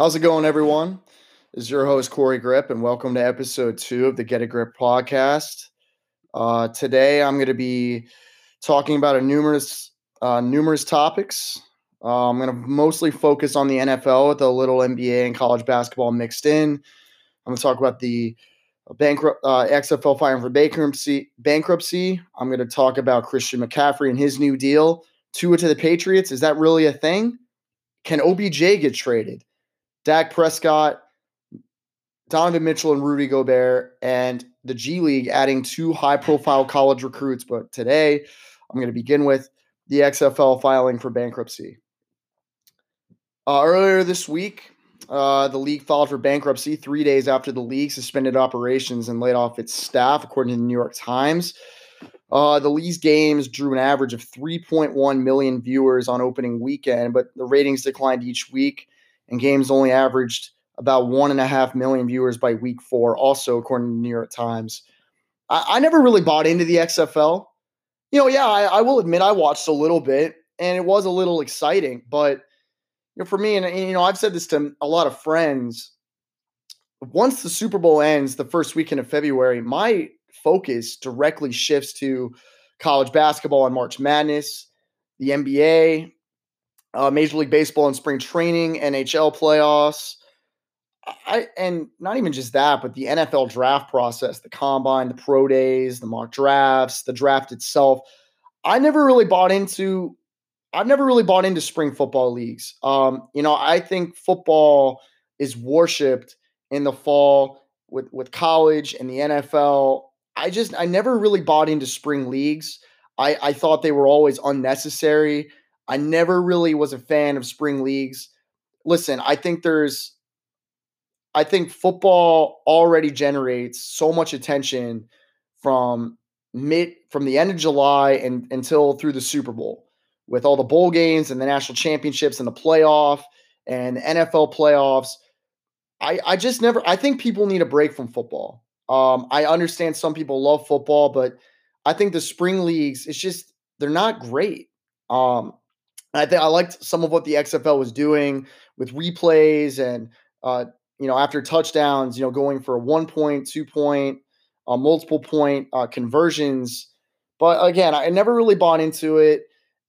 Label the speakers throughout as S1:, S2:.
S1: How's it going, everyone? This is your host, Corey Grip, and welcome to episode two of the Get a Grip podcast. Uh, today, I'm going to be talking about a numerous, uh, numerous topics. Uh, I'm going to mostly focus on the NFL with a little NBA and college basketball mixed in. I'm going to talk about the bankrupt uh, XFL filing for bankruptcy. Bankruptcy. I'm going to talk about Christian McCaffrey and his new deal. Tua to the Patriots. Is that really a thing? Can OBJ get traded? Dak Prescott, Donovan Mitchell, and Rudy Gobert, and the G League adding two high profile college recruits. But today, I'm going to begin with the XFL filing for bankruptcy. Uh, earlier this week, uh, the league filed for bankruptcy three days after the league suspended operations and laid off its staff, according to the New York Times. Uh, the league's games drew an average of 3.1 million viewers on opening weekend, but the ratings declined each week, and games only averaged about one and a half million viewers by week four, also according to the New York Times. I, I never really bought into the XFL. You know, yeah, I, I will admit I watched a little bit, and it was a little exciting, but you know, for me, and, and you know, I've said this to a lot of friends. Once the Super Bowl ends, the first weekend of February, my focus directly shifts to college basketball and March Madness, the NBA, uh, Major League Baseball and spring training, NHL playoffs. I and not even just that, but the NFL draft process, the combine, the pro days, the mock drafts, the draft itself. I never really bought into I've never really bought into spring football leagues. Um, you know, I think football is worshipped in the fall with with college and the NFL. I just I never really bought into spring leagues. I, I thought they were always unnecessary. I never really was a fan of spring leagues. Listen, I think there's I think football already generates so much attention from mid from the end of July and until through the Super Bowl with all the bowl games and the national championships and the playoff and the NFL playoffs. I, I just never I think people need a break from football. Um, I understand some people love football, but I think the spring leagues, it's just they're not great. Um, I think I liked some of what the XFL was doing with replays and uh, you know after touchdowns, you know going for a one point, two point, uh, multiple point uh, conversions. But again, I never really bought into it.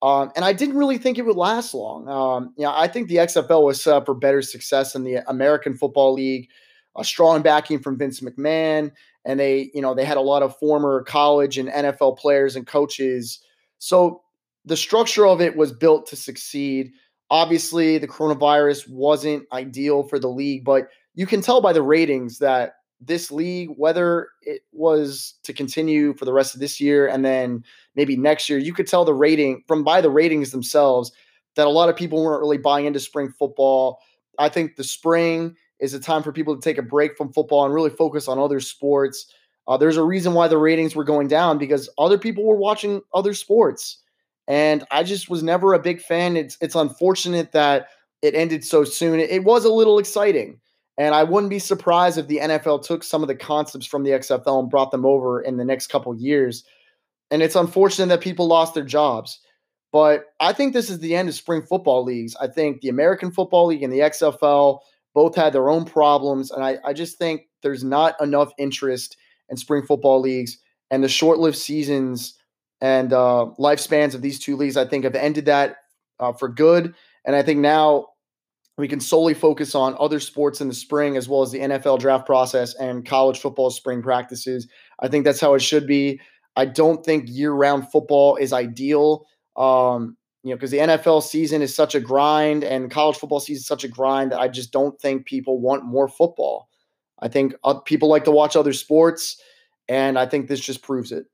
S1: Um, and I didn't really think it would last long. Um, you know, I think the XFL was set up for better success in the American Football League, a strong backing from Vince McMahon, and they, you know, they had a lot of former college and NFL players and coaches. So the structure of it was built to succeed. Obviously, the coronavirus wasn't ideal for the league, but you can tell by the ratings that this league, whether it was to continue for the rest of this year and then maybe next year, you could tell the rating from by the ratings themselves that a lot of people weren't really buying into spring football. I think the spring is a time for people to take a break from football and really focus on other sports. Uh, there's a reason why the ratings were going down because other people were watching other sports. And I just was never a big fan. It's it's unfortunate that it ended so soon. It, was a little exciting. And I wouldn't be surprised if the NFL took some of the concepts from the XFL and brought them over in the next couple years. And it's unfortunate that people lost their jobs. But I think this is the end of spring football leagues. I think the American Football League and the XFL both had their own problems. And I, I just think there's not enough interest in spring football leagues. And the short lived seasons and uh, lifespans of these two leagues, I think, have ended that uh, for good. And I think now we can solely focus on other sports in the spring as well as the NFL draft process and college football spring practices. I think that's how it should be. I don't think year-round football is ideal. Um, you know, because the NFL season is such a grind and college football season is such a grind that I just don't think people want more football. I think uh, people like to watch other sports, and I think this just proves it.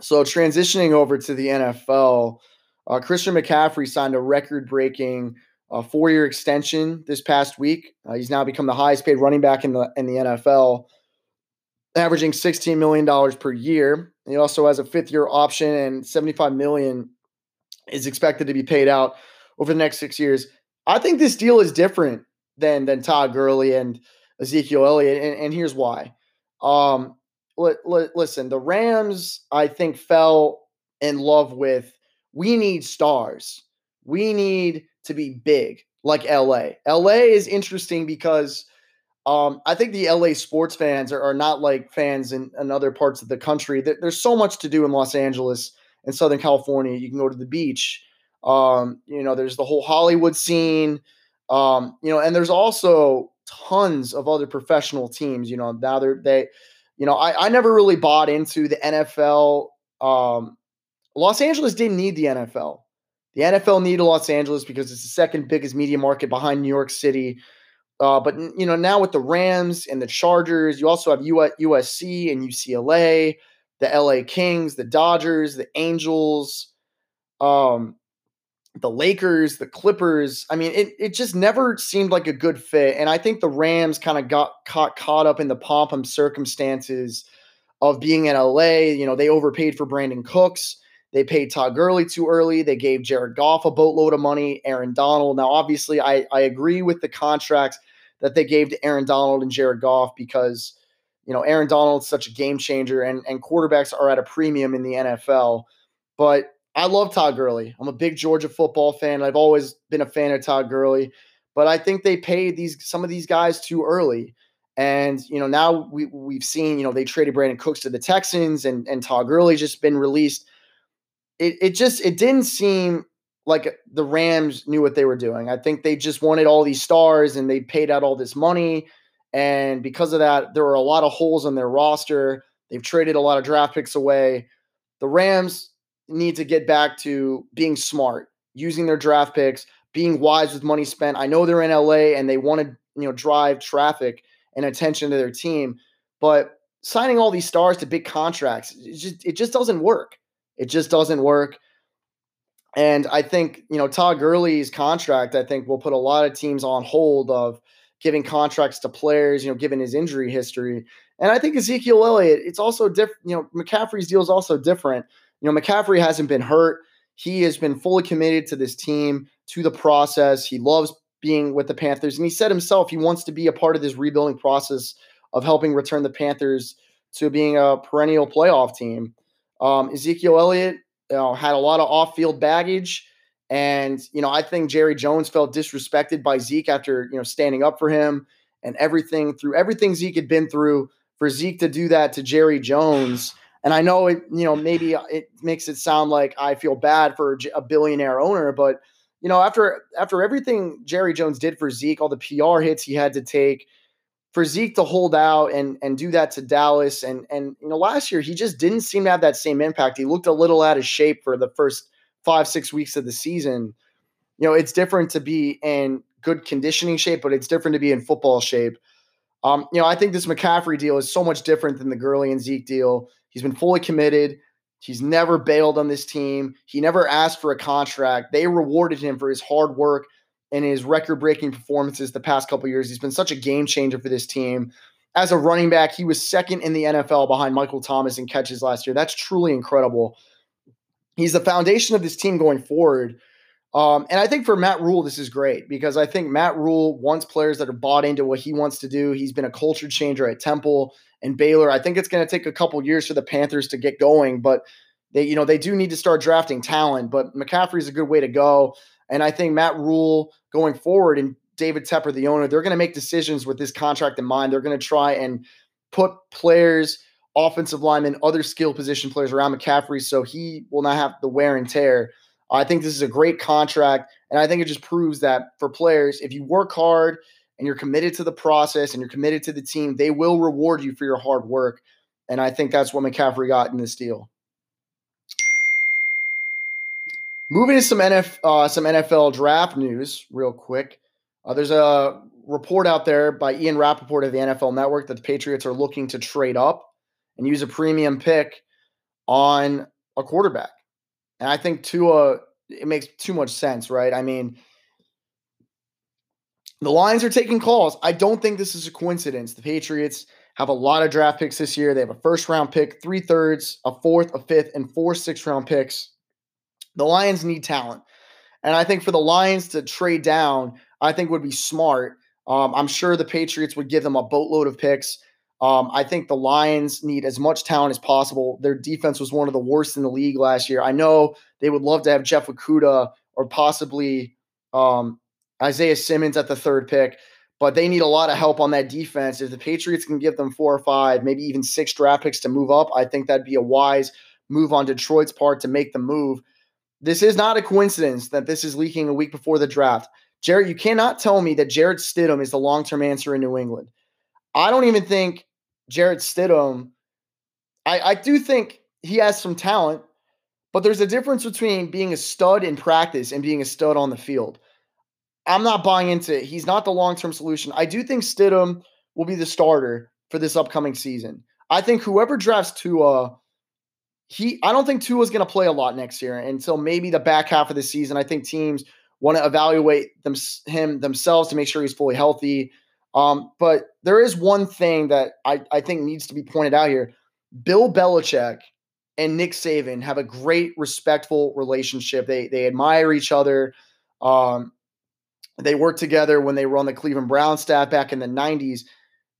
S1: So, transitioning over to the NFL, uh, Christian McCaffrey signed a record breaking a four year extension this past week. Uh, he's now become the highest paid running back in the in the NFL, averaging $16 million per year. He also has a fifth year option, and 75 million is expected to be paid out over the next six years. I think this deal is different than than Todd Gurley and Ezekiel Elliott, and, and here's why. Um, li- li- listen, the Rams, I think, fell in love with we need stars. We need to be big. like LA. LA is interesting because um, I think the LA sports fans are, are not like fans in, in, other parts of the country. There's so much to do in Los Angeles and Southern California. You can go to the beach. Um, you know, there's the whole Hollywood scene. Um, you know, and there's also tons of other professional teams. You know, now they're they, you know, I, I never really bought into the NFL. Um, Los Angeles didn't need the NFL. The NFL needed Los Angeles because it's the second biggest media market behind New York City. Uh, but you know now with the Rams and the Chargers, you also have USC and UCLA, the LA Kings, the Dodgers, the Angels, um, the Lakers, the Clippers. I mean, it, it just never seemed like a good fit. And I think the Rams kind of got caught, caught up in the pomp and circumstances of being in LA. You know, they overpaid for Brandin Cooks. They paid Todd Gurley too early. They gave Jared Goff a boatload of money, Aaron Donald. Now, obviously, I, I agree with the contracts that they gave to Aaron Donald and Jared Goff because, you know, Aaron Donald's such a game changer and, and quarterbacks are at a premium in the NFL. But I love Todd Gurley. I'm a big Georgia football fan. I've always been a fan of Todd Gurley, but I think they paid these some of these guys too early. And you know now we we've seen you know they traded Brandin Cooks to the Texans and and Todd Gurley just been released. It it just it didn't seem like the Rams knew what they were doing. I think they just wanted all these stars and they paid out all this money. And because of that, there were a lot of holes in their roster. They've traded a lot of draft picks away. The Rams need to get back to being smart, using their draft picks, being wise with money spent. I know they're in LA and they want to, you know, drive traffic and attention to their team, but signing all these stars to big contracts, it just it just doesn't work. It just doesn't work. And I think, you know, Todd Gurley's contract, I think will put a lot of teams on hold of giving contracts to players, you know, given his injury history. And I think Ezekiel Elliott, it's also different, you know, McCaffrey's deal is also different. You know, McCaffrey hasn't been hurt. He has been fully committed to this team, to the process. He loves being with the Panthers. And he said himself he wants to be a part of this rebuilding process of helping return the Panthers to being a perennial playoff team. Um, Ezekiel Elliott you know, had a lot of off-field baggage. And, you know, I think Jerry Jones felt disrespected by Zeke after, you know, standing up for him and everything through everything Zeke had been through for Zeke to do that to Jerry Jones and I know it, you know, maybe it makes it sound like I feel bad for a billionaire owner, but you know, after after everything Jerry Jones did for Zeke, all the PR hits he had to take, for Zeke to hold out and and do that to Dallas, and and you know, last year he just didn't seem to have that same impact. He looked a little out of shape for the first five six weeks of the season. You know, it's different to be in good conditioning shape, but it's different to be in football shape. Um, you know, I think this McCaffrey deal is so much different than the Gurley and Zeke deal. He's been fully committed. He's never bailed on this team. He never asked for a contract. They rewarded him for his hard work and his record-breaking performances the past couple years. He's been such a game changer for this team. As a running back, he was second in the NFL behind Michael Thomas in catches last year. That's truly incredible. He's the foundation of this team going forward. Um, and I think for Matt Rhule, this is great because I think Matt Rhule wants players that are bought into what he wants to do. He's been a culture changer at Temple and Baylor. I think it's going to take a couple years for the Panthers to get going, but they, you know, they do need to start drafting talent. But McCaffrey is a good way to go, and I think Matt Rhule going forward and David Tepper, the owner, they're going to make decisions with this contract in mind. They're going to try and put players, offensive linemen, other skill position players around McCaffrey, so he will not have the wear and tear. I think this is a great contract, and I think it just proves that for players, if you work hard and you're committed to the process and you're committed to the team, they will reward you for your hard work. And I think that's what McCaffrey got in this deal. Moving to some NF, uh, some NFL draft news, real quick. Uh, there's a report out there by Ian Rapoport of the NFL Network that the Patriots are looking to trade up and use a premium pick on a quarterback. And I think Tua, it makes too much sense, right? I mean, the Lions are taking calls. I don't think this is a coincidence. The Patriots have a lot of draft picks this year. They have a first round pick, three thirds, a fourth, a fifth, and four six round picks. The Lions need talent. And I think for the Lions to trade down, I think would be smart. Um, I'm sure the Patriots would give them a boatload of picks. Um, I think the Lions need as much talent as possible. Their defense was one of the worst in the league last year. I know they would love to have Jeff Okudah or possibly um, Isaiah Simmons at the third pick, but they need a lot of help on that defense. If the Patriots can give them four or five, maybe even six draft picks to move up, I think that'd be a wise move on Detroit's part to make the move. This is not a coincidence that this is leaking a week before the draft. Jarrett, you cannot tell me that Jarrett Stidham is the long term answer in New England. I don't even think Jarrett Stidham, I, I do think he has some talent, but there's a difference between being a stud in practice and being a stud on the field. I'm not buying into it. He's not the long term solution. I do think Stidham will be the starter for this upcoming season. I think whoever drafts Tua, he I don't think Tua is going to play a lot next year until maybe the back half of the season. I think teams want to evaluate them, him themselves to make sure he's fully healthy. Um, but there is one thing that I, I think needs to be pointed out here. Bill Belichick and Nick Saban have a great, respectful relationship. They they admire each other. Um, they worked together when they were on the Cleveland Brown staff back in the 90s.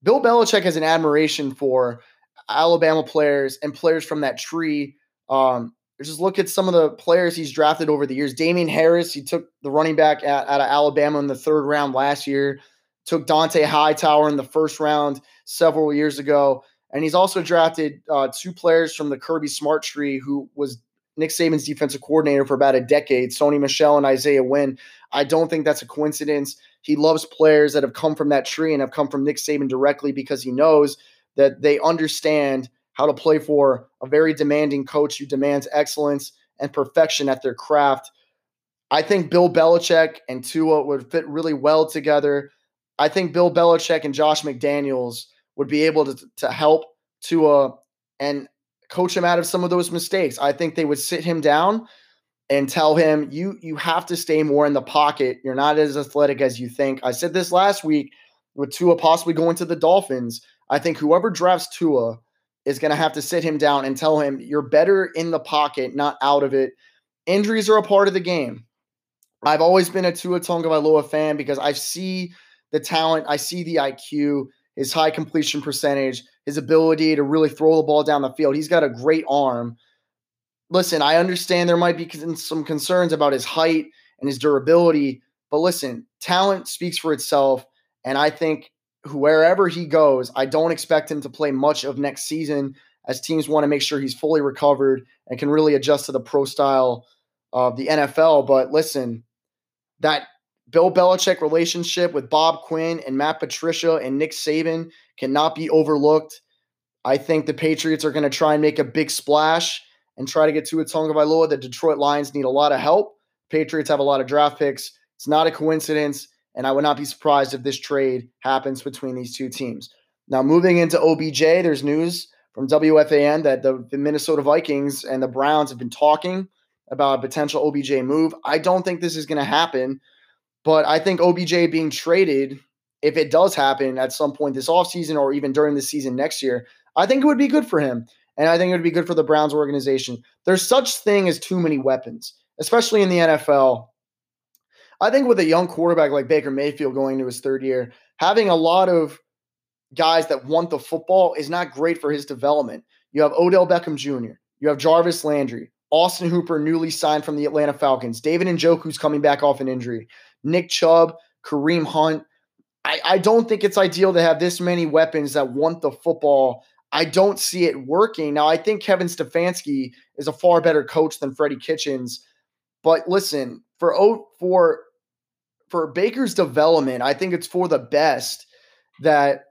S1: Bill Belichick has an admiration for Alabama players and players from that tree. Um, just look at some of the players he's drafted over the years. Damien Harris, he took the running back at, out of Alabama in the third round last year, took Dont'a Hightower in the first round several years ago. And he's also drafted uh, two players from the Kirby Smart tree, who was Nick Saban's defensive coordinator for about a decade, Sony Michel and Isaiah Wynn. I don't think that's a coincidence. He loves players that have come from that tree and have come from Nick Saban directly because he knows that they understand how to play for a very demanding coach who demands excellence and perfection at their craft. I think Bill Belichick and Tua would fit really well together. I think Bill Belichick and Josh McDaniels would be able to, to help Tua and coach him out of some of those mistakes. I think they would sit him down and tell him you you have to stay more in the pocket. You're not as athletic as you think. I said this last week with Tua possibly going to the Dolphins. I think whoever drafts Tua is going to have to sit him down and tell him you're better in the pocket, not out of it. Injuries are a part of the game. I've always been a Tua Tagovailoa fan because I see the talent, I see the IQ, his high completion percentage, his ability to really throw the ball down the field. He's got a great arm. Listen, I understand there might be some concerns about his height and his durability, but listen, talent speaks for itself. And I think wherever he goes, I don't expect him to play much of next season as teams want to make sure he's fully recovered and can really adjust to the pro style of the NFL. But listen, that Bill Belichick relationship with Bob Quinn and Matt Patricia and Nick Saban cannot be overlooked. I think the Patriots are going to try and make a big splash and try to get to a Tonga Tagovailoa. The Detroit Lions need a lot of help. Patriots have a lot of draft picks. It's not a coincidence, and I would not be surprised if this trade happens between these two teams. Now, moving into OBJ, there's news from WFAN that the, the Minnesota Vikings and the Browns have been talking about a potential OBJ move. I don't think this is going to happen but I think OBJ being traded, if it does happen at some point this offseason or even during the season next year, I think it would be good for him. And I think it would be good for the Browns organization. There's such thing as too many weapons, especially in the NFL. I think with a young quarterback like Baker Mayfield going into his third year, having a lot of guys that want the football is not great for his development. You have Odell Beckham Jr., you have Jarvis Landry, Austin Hooper, newly signed from the Atlanta Falcons, David Njoku's coming back off an injury. Nick Chubb, Kareem Hunt. I, I don't think it's ideal to have this many weapons that want the football. I don't see it working. Now, I think Kevin Stefanski is a far better coach than Freddie Kitchens. But listen, for for for Baker's development, I think it's for the best that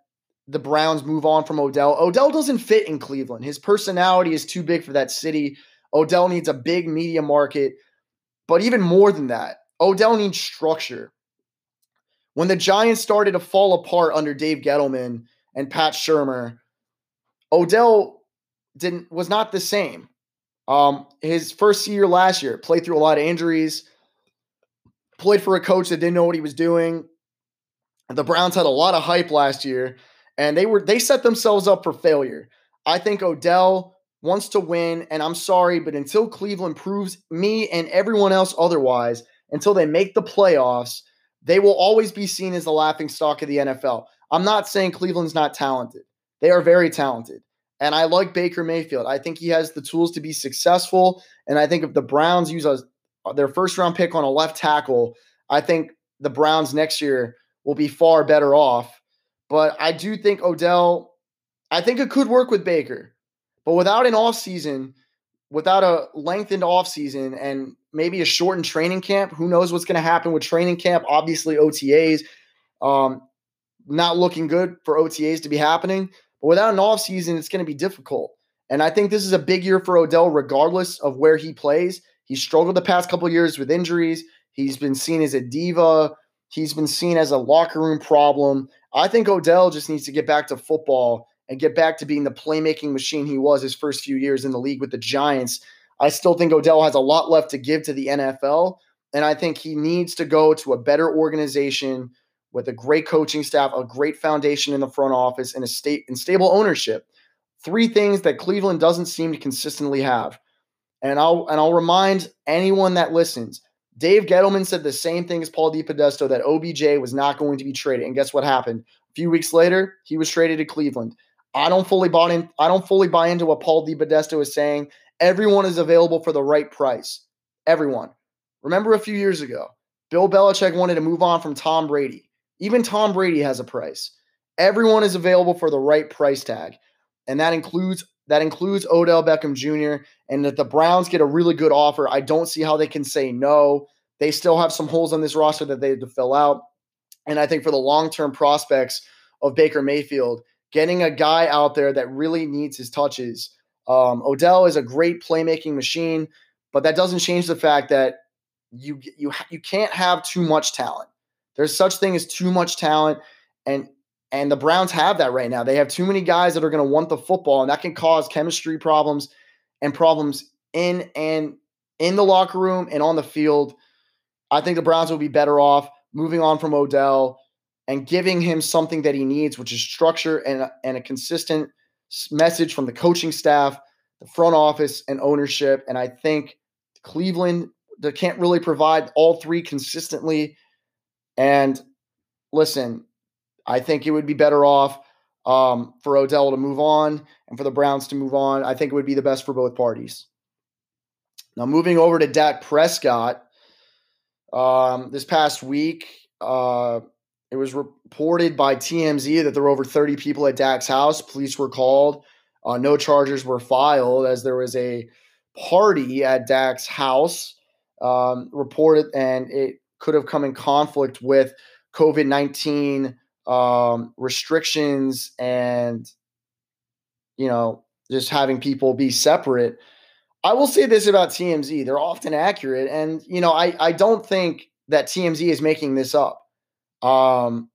S1: the Browns move on from Odell. Odell doesn't fit in Cleveland. His personality is too big for that city. Odell needs a big media market. But even more than that, Odell needs structure. When the Giants started to fall apart under Dave Gettleman and Pat Shurmur, Odell didn't was not the same. Um, his first year last year, played through a lot of injuries, played for a coach that didn't know what he was doing. The Browns had a lot of hype last year, and they were they set themselves up for failure. I think Odell wants to win, and I'm sorry, but until Cleveland proves me and everyone else otherwise, until they make the playoffs, they will always be seen as the laughing stock of the NFL. I'm not saying Cleveland's not talented. They are very talented. And I like Baker Mayfield. I think he has the tools to be successful. And I think if the Browns use a, their first round pick on a left tackle, I think the Browns next year will be far better off. But I do think Odell, I think it could work with Baker. But without an offseason, without a lengthened offseason and maybe a shortened training camp, who knows what's going to happen with training camp? Obviously, OTAs um, not looking good for OTAs to be happening. But without an offseason, it's going to be difficult. And I think this is a big year for Odell, regardless of where he plays. He's struggled the past couple years with injuries. He's been seen as a diva. He's been seen as a locker room problem. I think Odell just needs to get back to football and get back to being the playmaking machine he was his first few years in the league with the Giants. I still think Odell has a lot left to give to the NFL. And I think he needs to go to a better organization with a great coaching staff, a great foundation in the front office, and a state and stable ownership. Three things that Cleveland doesn't seem to consistently have. And I'll and I'll remind anyone that listens. Dave Gettleman said the same thing as Paul DePodesta that OBJ was not going to be traded. And guess what happened? A few weeks later, he was traded to Cleveland. I don't fully buy in. I don't fully buy into what Paul DePodesta was saying. Everyone is available for the right price. Everyone. Remember a few years ago, Bill Belichick wanted to move on from Tom Brady. Even Tom Brady has a price. Everyone is available for the right price tag, and that includes that includes Odell Beckham Jr. And that the Browns get a really good offer, I don't see how they can say no. They still have some holes on this roster that they have to fill out, and I think for the long term prospects of Baker Mayfield, getting a guy out there that really needs his touches. Um, Odell is a great playmaking machine, but that doesn't change the fact that you you you can't have too much talent. There's such thing as too much talent, and and the Browns have that right now. They have too many guys that are going to want the football, and that can cause chemistry problems and problems in and in the locker room and on the field. I think the Browns will be better off moving on from Odell and giving him something that he needs, which is structure and and a consistent message from the coaching staff, the front office, and ownership. And I think Cleveland they can't really provide all three consistently. And listen, I think it would be better off um, for Odell to move on and for the Browns to move on. I think it would be the best for both parties. Now, moving over to Dak Prescott, um, this past week, uh, it was reported by TMZ that there were over 30 people at Dak's house. Police were called. Uh, no charges were filed as there was a party at Dak's house um, reported, and it could have come in conflict with COVID 19 um, restrictions and, you know, just having people be separate. I will say this about TMZ they're often accurate. And, you know, I, I don't think that TMZ is making this up. Um,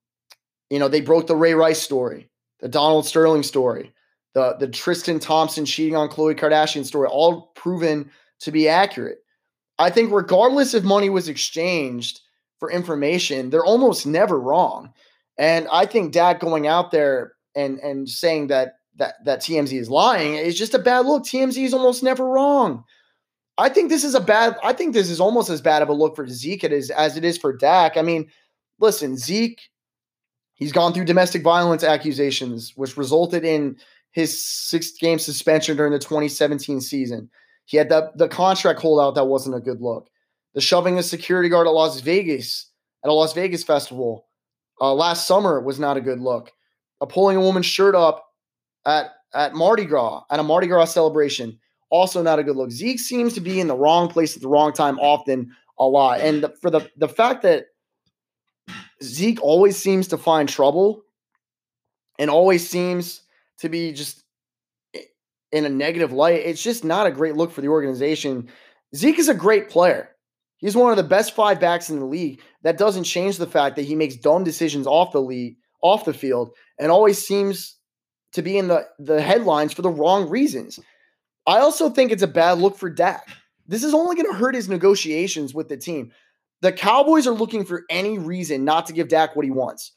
S1: you know, they broke the Ray Rice story, the Donald Sterling story, the, the Tristan Thompson cheating on Khloe Kardashian story, all proven to be accurate. I think regardless if money was exchanged for information, they're almost never wrong. And I think Dak going out there and and saying that that that TMZ is lying is just a bad look. TMZ is almost never wrong. I think this is a bad. I think this is almost as bad of a look for Zeke as, as it is for Dak. I mean, listen, Zeke, he's gone through domestic violence accusations, which resulted in his six game suspension during the 2017 season. He had the, the contract holdout that wasn't a good look. The shoving a security guard at Las Vegas at a Las Vegas festival uh, last summer was not a good look. Uh, pulling a woman's shirt up at at Mardi Gras at a Mardi Gras celebration also not a good look. Zeke seems to be in the wrong place at the wrong time often a lot, and the, for the the fact that Zeke always seems to find trouble and always seems to be just in a negative light, it's just not a great look for the organization. Zeke is a great player. He's one of the best five backs in the league. That doesn't change the fact that he makes dumb decisions off the league, off the field, and always seems to be in the, the headlines for the wrong reasons. I also think it's a bad look for Dak. This is only going to hurt his negotiations with the team. The Cowboys are looking for any reason not to give Dak what he wants.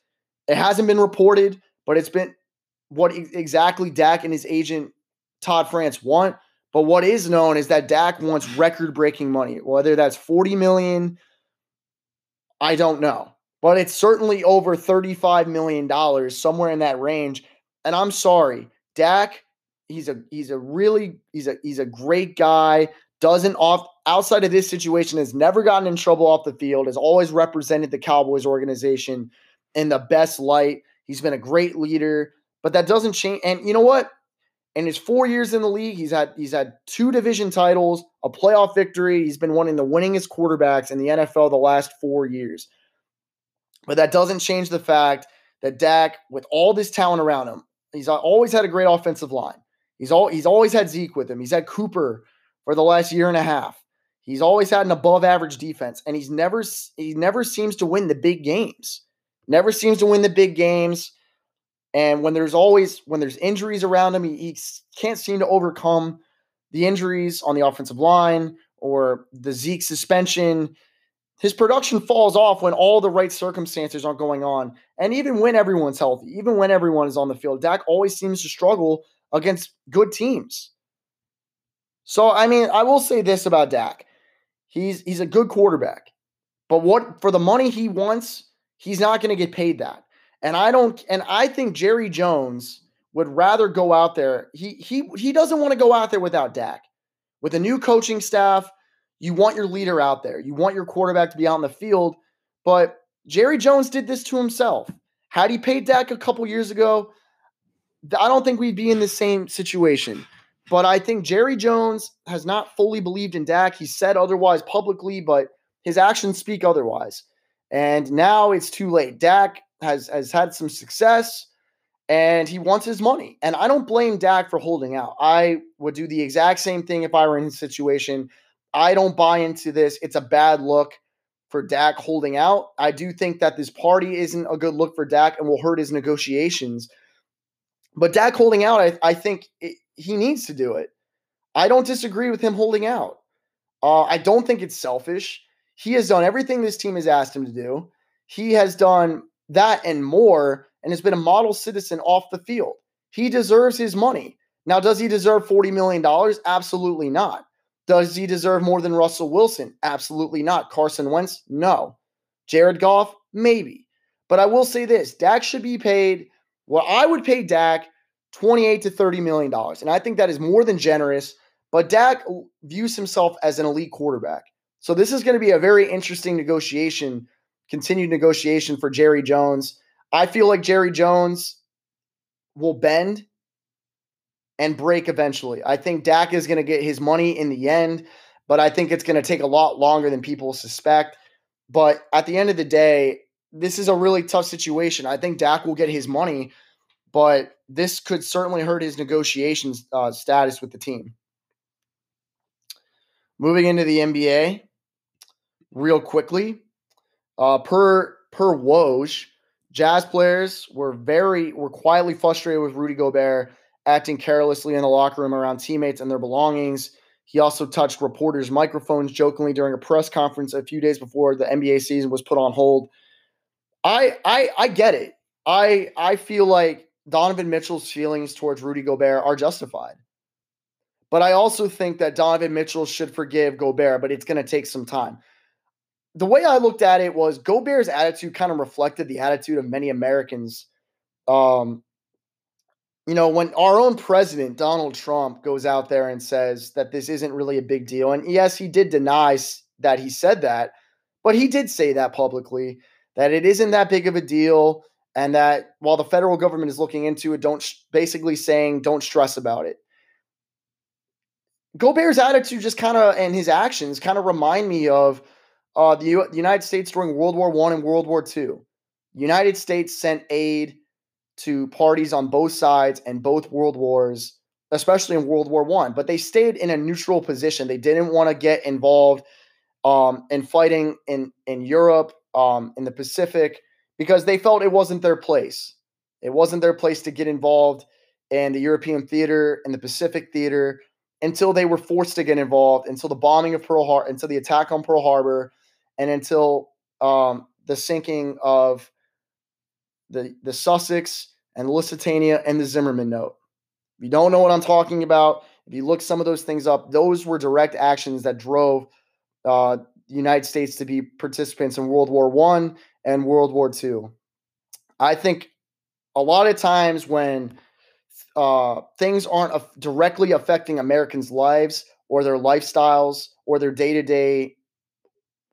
S1: It hasn't been reported, but it's been what exactly Dak and his agent Todd France want. But what is known is that Dak wants record-breaking money. Whether that's 40 million, I don't know. But it's certainly over $35 million, somewhere in that range. And I'm sorry, Dak, he's a he's a really he's a he's a great guy. Doesn't off outside of this situation has never gotten in trouble off the field, has always represented the Cowboys organization in the best light. He's been a great leader, but that doesn't change. And you know what? In his four years in the league, he's had he's had two division titles, a playoff victory. He's been one of the winningest quarterbacks in the NFL the last four years. But that doesn't change the fact that Dak, with all this talent around him, he's always had a great offensive line. He's all he's always had Zeke with him. He's had Cooper for the last year and a half. He's always had an above average defense, and he's never he never seems to win the big games. Never seems to win the big games. And when there's always when there's injuries around him, he, he can't seem to overcome the injuries on the offensive line or the Zeke suspension. His production falls off when all the right circumstances aren't going on. And even when everyone's healthy, even when everyone is on the field, Dak always seems to struggle against good teams. So, I mean, I will say this about Dak. He's he's a good quarterback. But what for the money he wants, he's not going to get paid that. And I don't and I think Jerry Jones would rather go out there. He he he doesn't want to go out there without Dak. With a new coaching staff, you want your leader out there. You want your quarterback to be out in the field. But Jerry Jones did this to himself. Had he paid Dak a couple years ago, I don't think we'd be in the same situation. But I think Jerry Jones has not fully believed in Dak. He said otherwise publicly, but his actions speak otherwise. And now it's too late. Dak has has had some success and he wants his money. And I don't blame Dak for holding out. I would do the exact same thing if I were in his situation. I don't buy into this. It's a bad look for Dak holding out. I do think that this party isn't a good look for Dak and will hurt his negotiations. But Dak holding out, I, I think it, he needs to do it. I don't disagree with him holding out. Uh, I don't think it's selfish. He has done everything this team has asked him to do. He has done that and more and has been a model citizen off the field. He deserves his money. Now, does he deserve $40 million? Absolutely not. Does he deserve more than Russell Wilson? Absolutely not. Carson Wentz? No. Jared Goff? Maybe. But I will say this Dak should be paid what I would pay Dak 28 to 30 million dollars. And I think that is more than generous, but Dak views himself as an elite quarterback. So this is going to be a very interesting negotiation, continued negotiation for Jerry Jones. I feel like Jerry Jones will bend and break eventually. I think Dak is going to get his money in the end, but I think it's going to take a lot longer than people suspect. But at the end of the day, this is a really tough situation. I think Dak will get his money, but this could certainly hurt his negotiations uh, status with the team. Moving into the NBA, real quickly, uh, per per Woj, Jazz players were very were quietly frustrated with Rudy Gobert acting carelessly in the locker room around teammates and their belongings. He also touched reporters' microphones jokingly during a press conference a few days before the NBA season was put on hold. I I I get it. I I feel like Donovan Mitchell's feelings towards Rudy Gobert are justified. But I also think that Donovan Mitchell should forgive Gobert, but it's going to take some time. The way I looked at it was Gobert's attitude kind of reflected the attitude of many Americans um, you know, when our own president, Donald Trump, goes out there and says that this isn't really a big deal, and yes, he did deny that he said that, but he did say that publicly that it isn't that big of a deal, and that while the federal government is looking into it, don't basically saying don't stress about it. Gobert's attitude just kind of and his actions kind of remind me of uh, the, U- the United States during World War One and World War Two. United States sent aid to parties on both sides and both world wars, especially in World War One. But they stayed in a neutral position. They didn't want to get involved um, in fighting in in Europe, um, in the Pacific, because they felt it wasn't their place. It wasn't their place to get involved in the European theater and the Pacific theater until they were forced to get involved, until the bombing of Pearl Harbor, until the attack on Pearl Harbor, and until um, the sinking of the, the Sussex and the Lusitania and the Zimmerman note. If you don't know what I'm talking about, if you look some of those things up, those were direct actions that drove uh, the United States to be participants in World War One and World War Two. I think a lot of times when uh, things aren't directly affecting Americans' lives, or their lifestyles or their day to day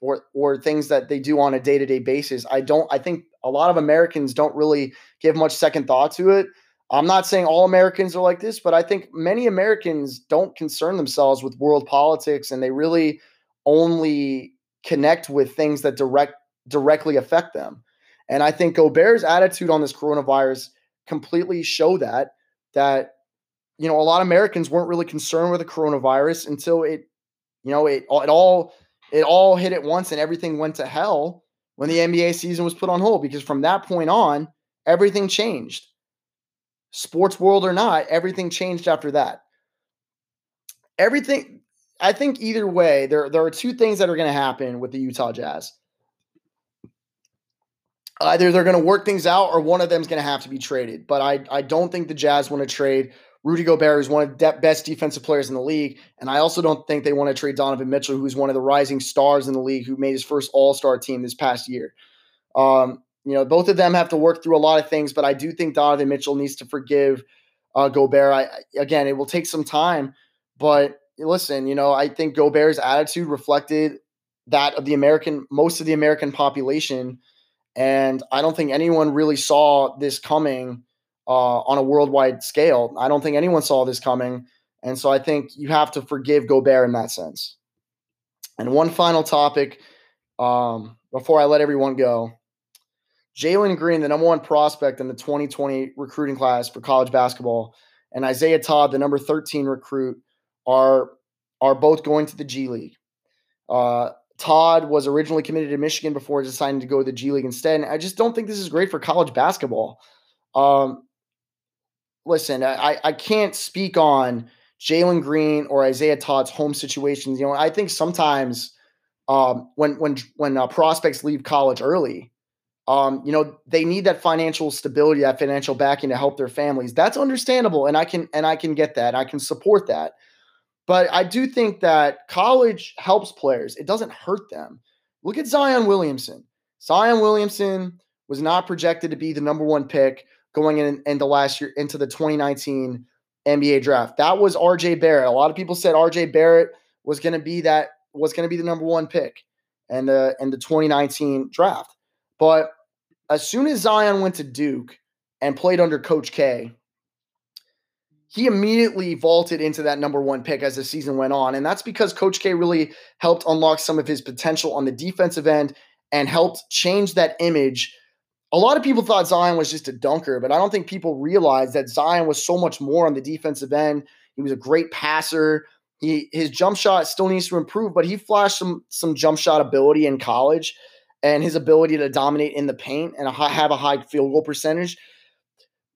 S1: or or things that they do on a day to day basis. I don't. I think a lot of Americans don't really give much second thought to it. I'm not saying all Americans are like this, but I think many Americans don't concern themselves with world politics and they really only connect with things that direct directly affect them. And I think Gobert's attitude on this coronavirus completely show that that you know a lot of Americans weren't really concerned with the coronavirus until it you know it it all it all hit at once and everything went to hell when the NBA season was put on hold because from that point on everything changed. Sports world or not, everything changed after that. Everything I think either way there there are two things that are going to happen with the Utah Jazz either they're going to work things out or one of them is going to have to be traded. But I, I don't think the Jazz want to trade Rudy Gobert, who's one of the best defensive players in the league. And I also don't think they want to trade Donovan Mitchell, who's one of the rising stars in the league, who made his first All Star team this past year. Um, you know, both of them have to work through a lot of things, but I do think Donovan Mitchell needs to forgive uh, Gobert. I, again, it will take some time, but listen, you know, I think Gobert's attitude reflected that of the American, most of the American population and I don't think anyone really saw this coming uh, on a worldwide scale. I don't think anyone saw this coming. And so I think you have to forgive Gobert in that sense. And one final topic um, before I let everyone go Jalen Green, the number one prospect in the 2020 recruiting class for college basketball, and Isaiah Todd, the number 13 recruit, are, are both going to the G League. Uh, Todd was originally committed to Michigan before deciding to go to the G League instead. And I just don't think this is great for college basketball. Um, listen, I, I can't speak on Jalen Green or Isaiah Todd's home situations. You know, I think sometimes um, when when when uh, prospects leave college early, um, you know, they need that financial stability, that financial backing to help their families. That's understandable, and I can and I can get that. I can support that. But I do think that college helps players. It doesn't hurt them. Look at Zion Williamson. Zion Williamson was not projected to be the number one pick going in into last year into the 2019 NBA draft. That was RJ Barrett. A lot of people said RJ Barrett was going to be that was going to be the number one pick and the in the 2019 draft. But as soon as Zion went to Duke and played under Coach K, he immediately vaulted into that number one pick as the season went on. And that's because Coach K really helped unlock some of his potential on the defensive end and helped change that image. A lot of people thought Zion was just a dunker, but I don't think people realized that Zion was so much more on the defensive end. He was a great passer. He his jump shot still needs to improve, but he flashed some some jump shot ability in college and his ability to dominate in the paint and have a high field goal percentage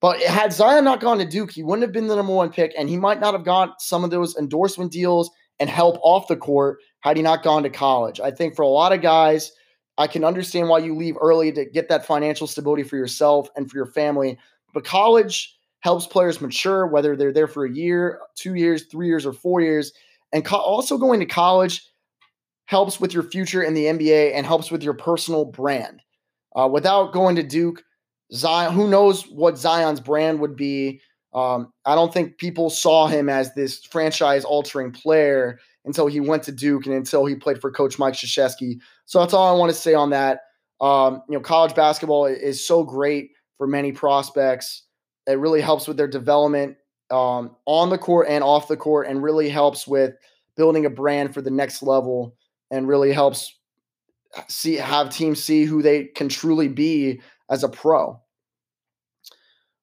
S1: but had Zion not gone to Duke, he wouldn't have been the number one pick, and he might not have got some of those endorsement deals and help off the court had he not gone to college. I think for a lot of guys, I can understand why you leave early to get that financial stability for yourself and for your family. But college helps players mature, whether they're there for a year, two years, three years, or four years. And co- also going to college helps with your future in the NBA and helps with your personal brand. Uh, without going to Duke, Zion, who knows what Zion's brand would be? Um, I don't think people saw him as this franchise altering player until he went to Duke and until he played for Coach Mike Krzyzewski. So that's all I want to say on that. Um, you know, college basketball is so great for many prospects. It really helps with their development um, on the court and off the court, and really helps with building a brand for the next level, and really helps see have teams see who they can truly be as a pro.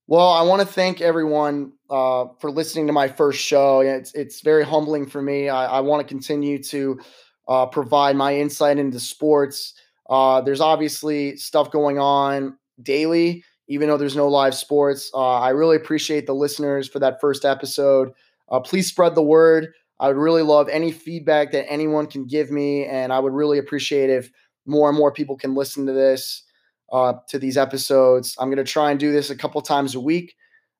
S1: Well, I want to thank everyone uh, for listening to my first show. It's it's very humbling for me. I, I want to continue to uh, provide my insight into sports. Uh, there's obviously stuff going on daily, even though there's no live sports. Uh, I really appreciate the listeners for that first episode. Uh, please spread the word. I would really love any feedback that anyone can give me, and I would really appreciate if more and more people can listen to this uh, to these episodes. I'm going to try and do this a couple times a week.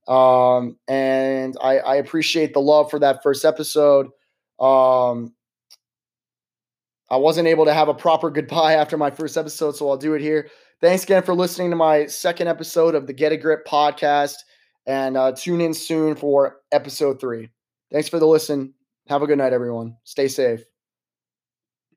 S1: Um, and I, I, appreciate the love for that first episode. Um, I wasn't able to have a proper goodbye after my first episode, so I'll do it here. Thanks again for listening to my second episode of the Get a Grip podcast. And uh, tune in soon for episode three. Thanks for the listen. Have a good night, everyone. Stay safe.